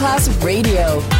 Masterclass Radio,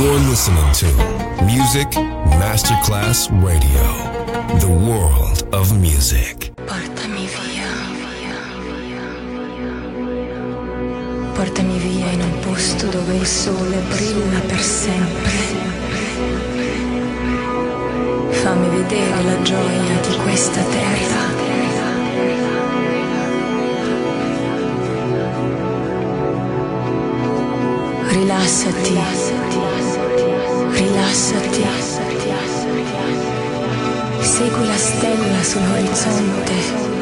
You're listening to Music Masterclass Radio, the world of music. Portami via. Portami via in un posto dove il sole brilla per sempre. Fammi vedere la gioia di questa terra. Rilassati. Rilassati rilassati, segui la stella sull'orizzonte.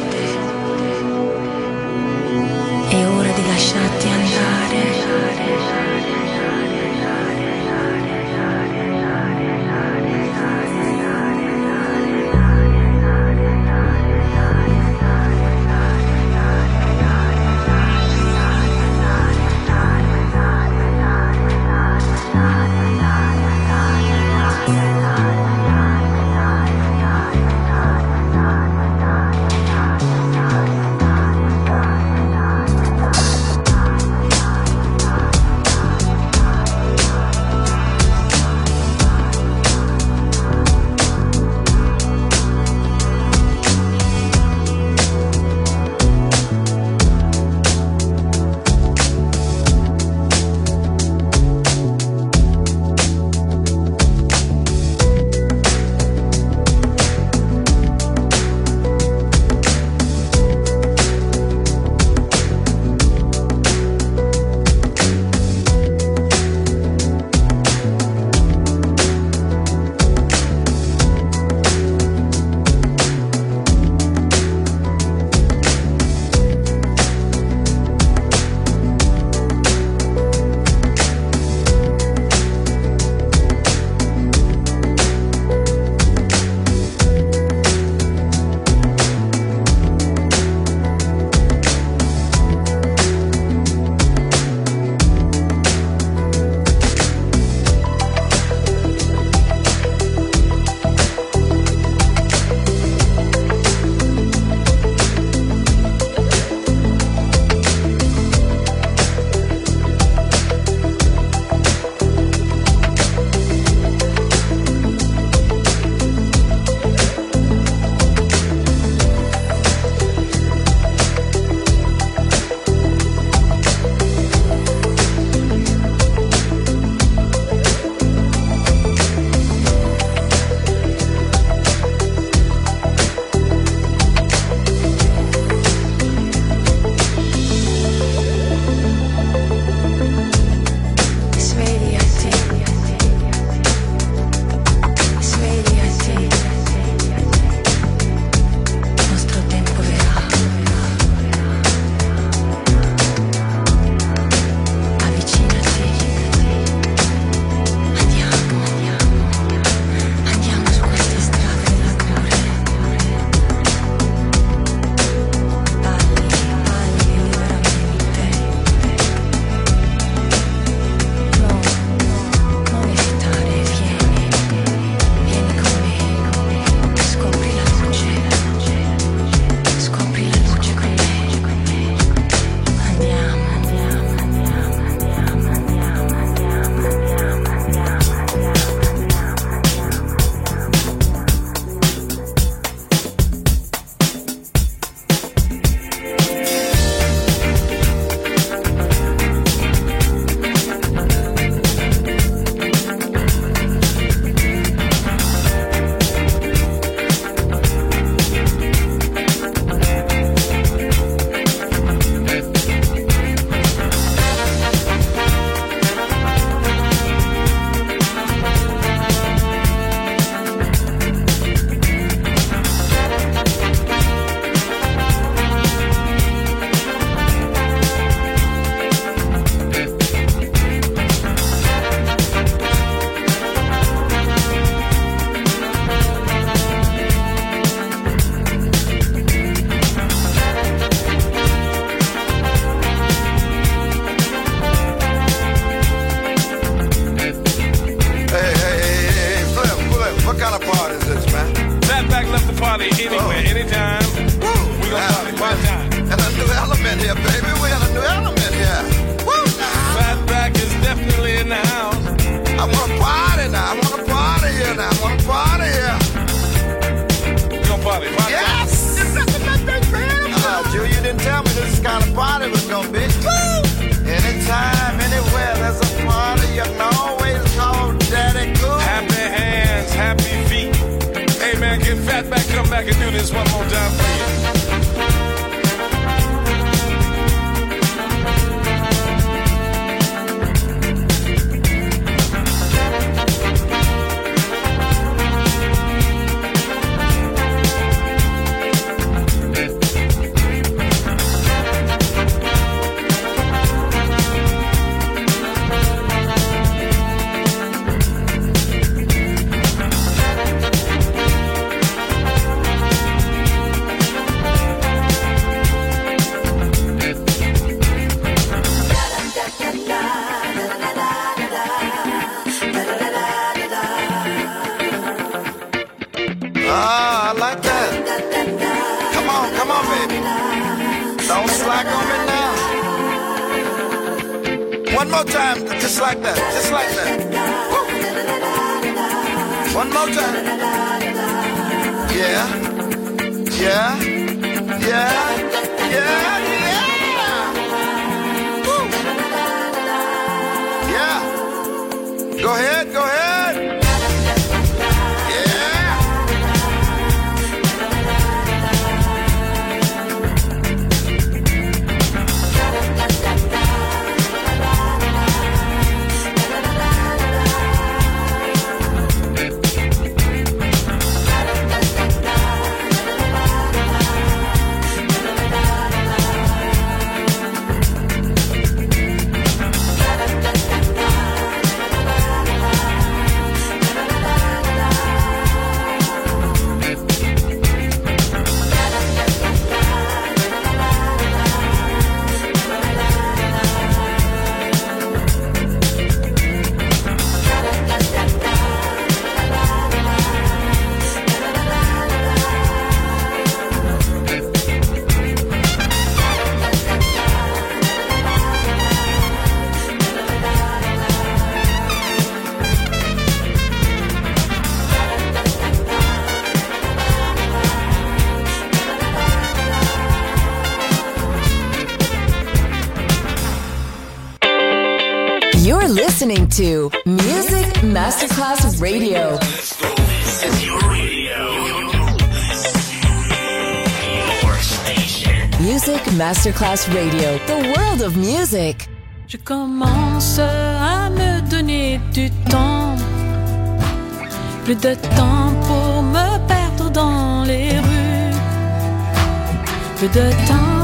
To Music Masterclass Radio. This is your radio, Music Masterclass Radio. The world of music. Je commence à me donner du temps. Plus de temps pour me perdre dans les rues. Plus de temps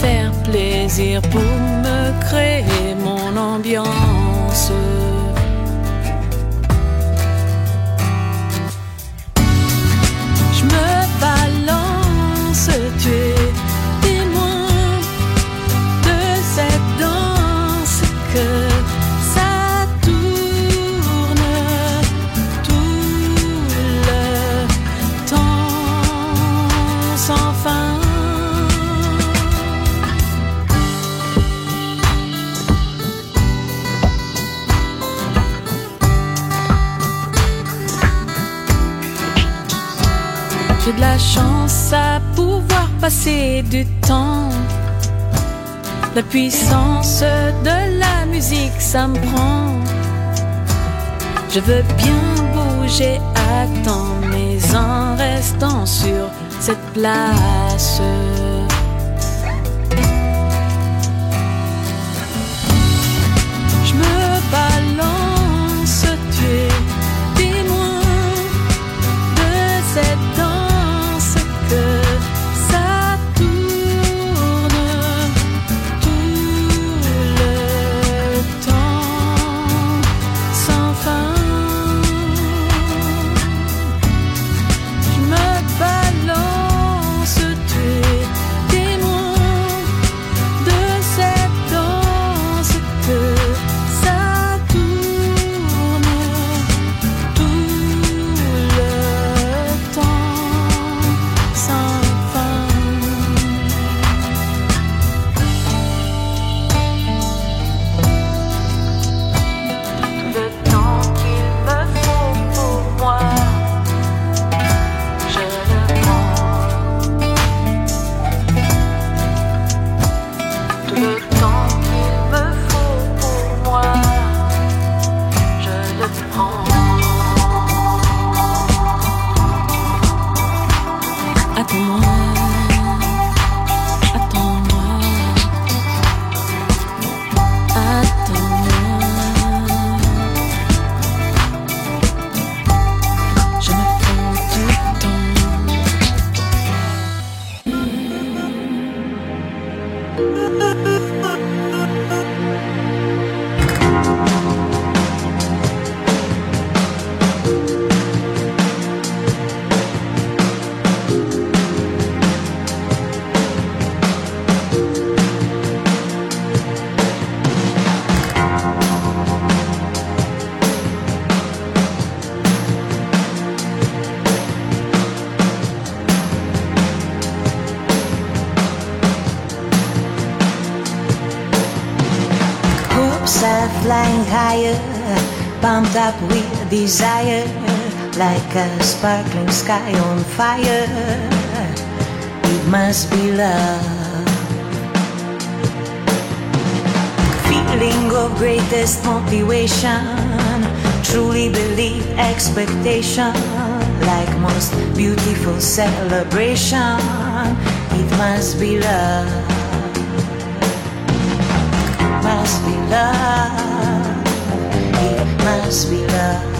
faire plaisir, pour me créer mon ambiance. J'ai de la chance à pouvoir passer du temps. La puissance de la musique, ça me prend. Je veux bien bouger à temps, mais en restant sur cette place. Up with desire, like a sparkling sky on fire. It must be love. Feeling of greatest motivation, truly believe expectation, like most beautiful celebration. It must be love must be love. Must.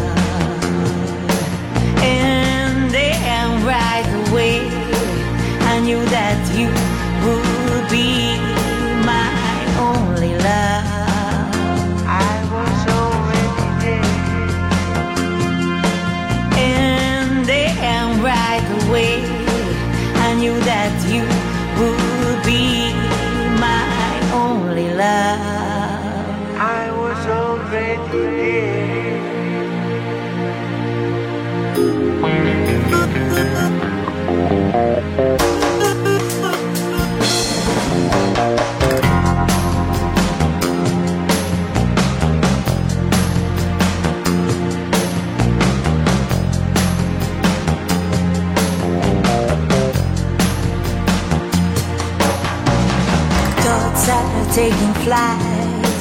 Flight,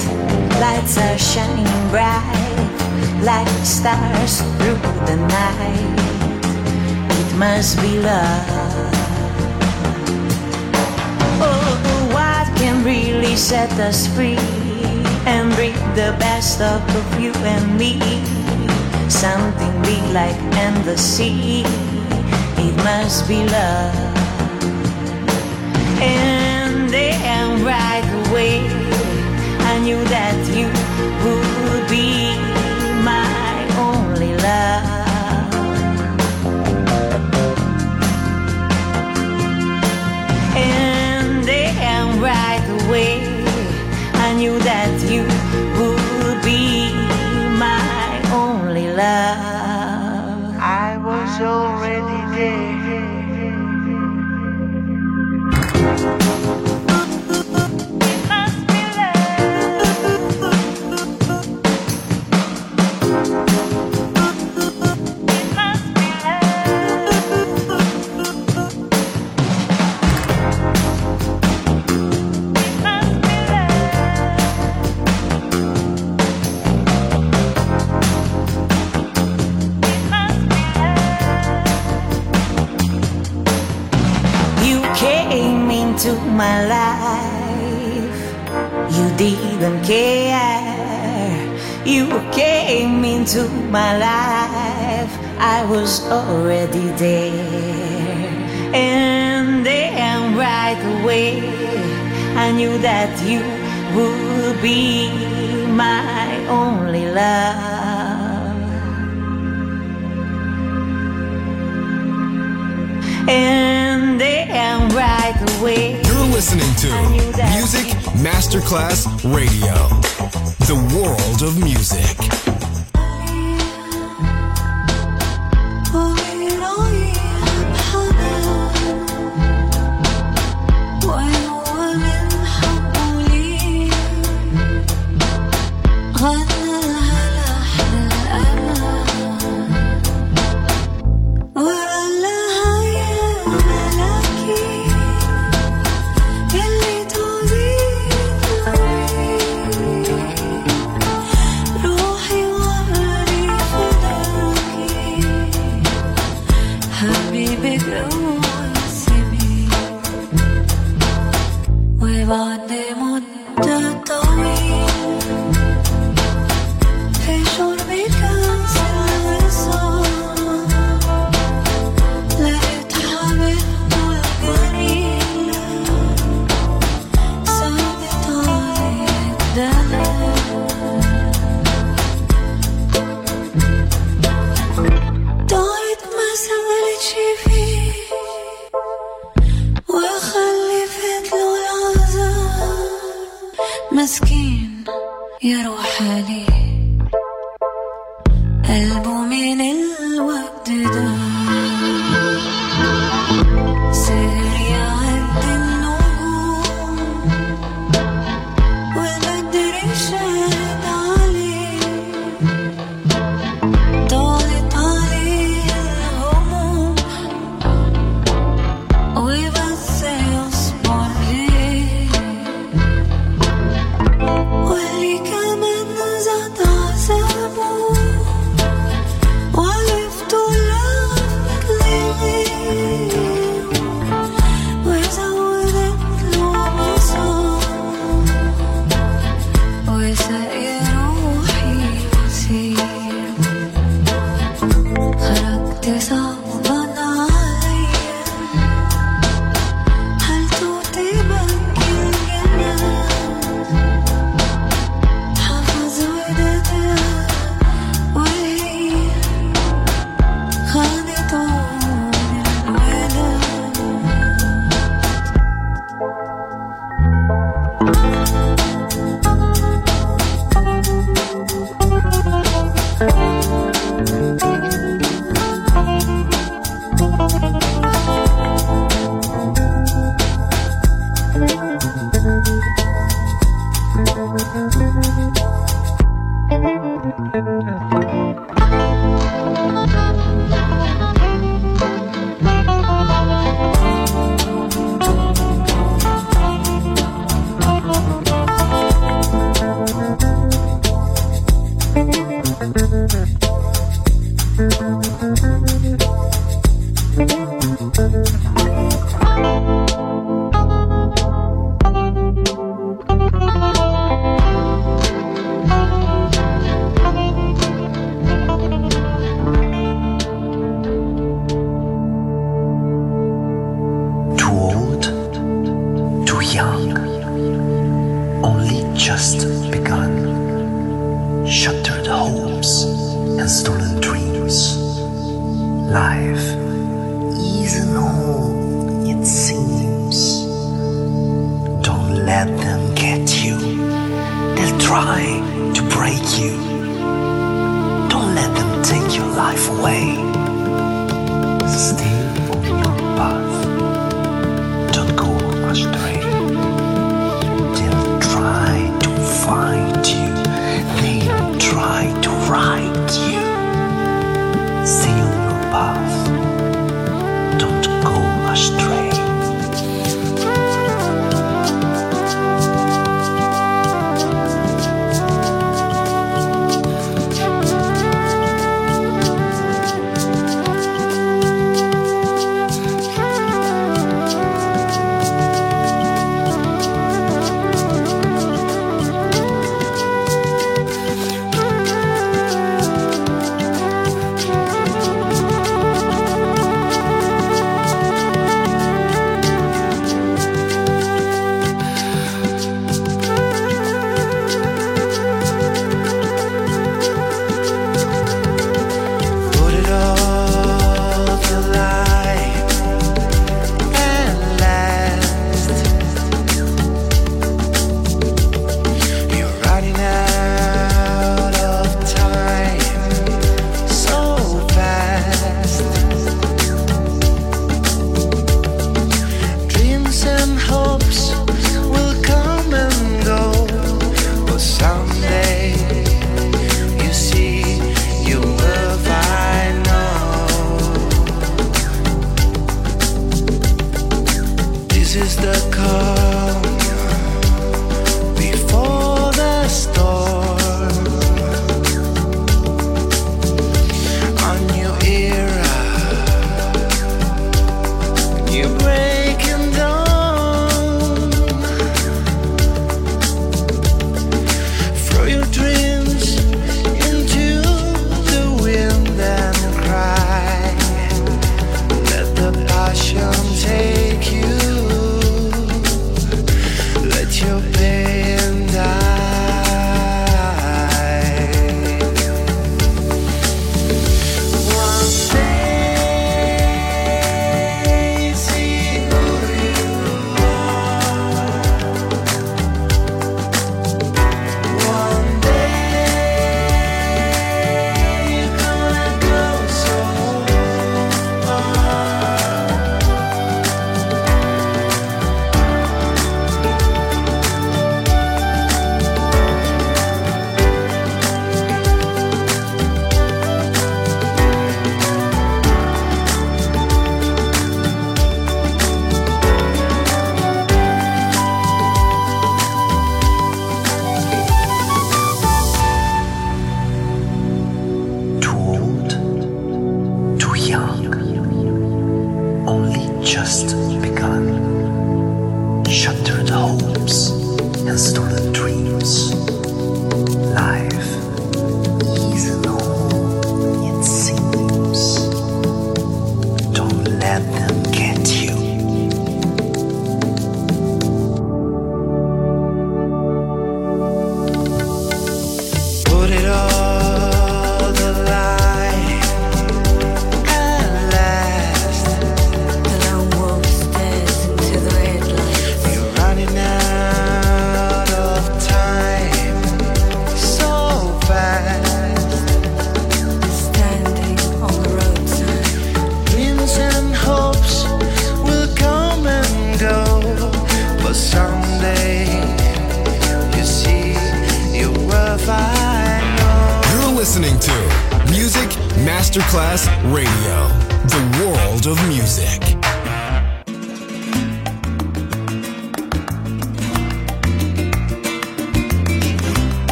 lights are shining bright, like stars through the night. It must be love. Oh, what can really set us free and bring the best of you and me? Something big like the sea. It must be love. And then right away, I knew that you would be my only love. And then right away, I knew that you would be my only love. Already there. And then right away, I knew that you would be my only love. And then right away. You're listening to I knew that Music Masterclass Radio, the world of music.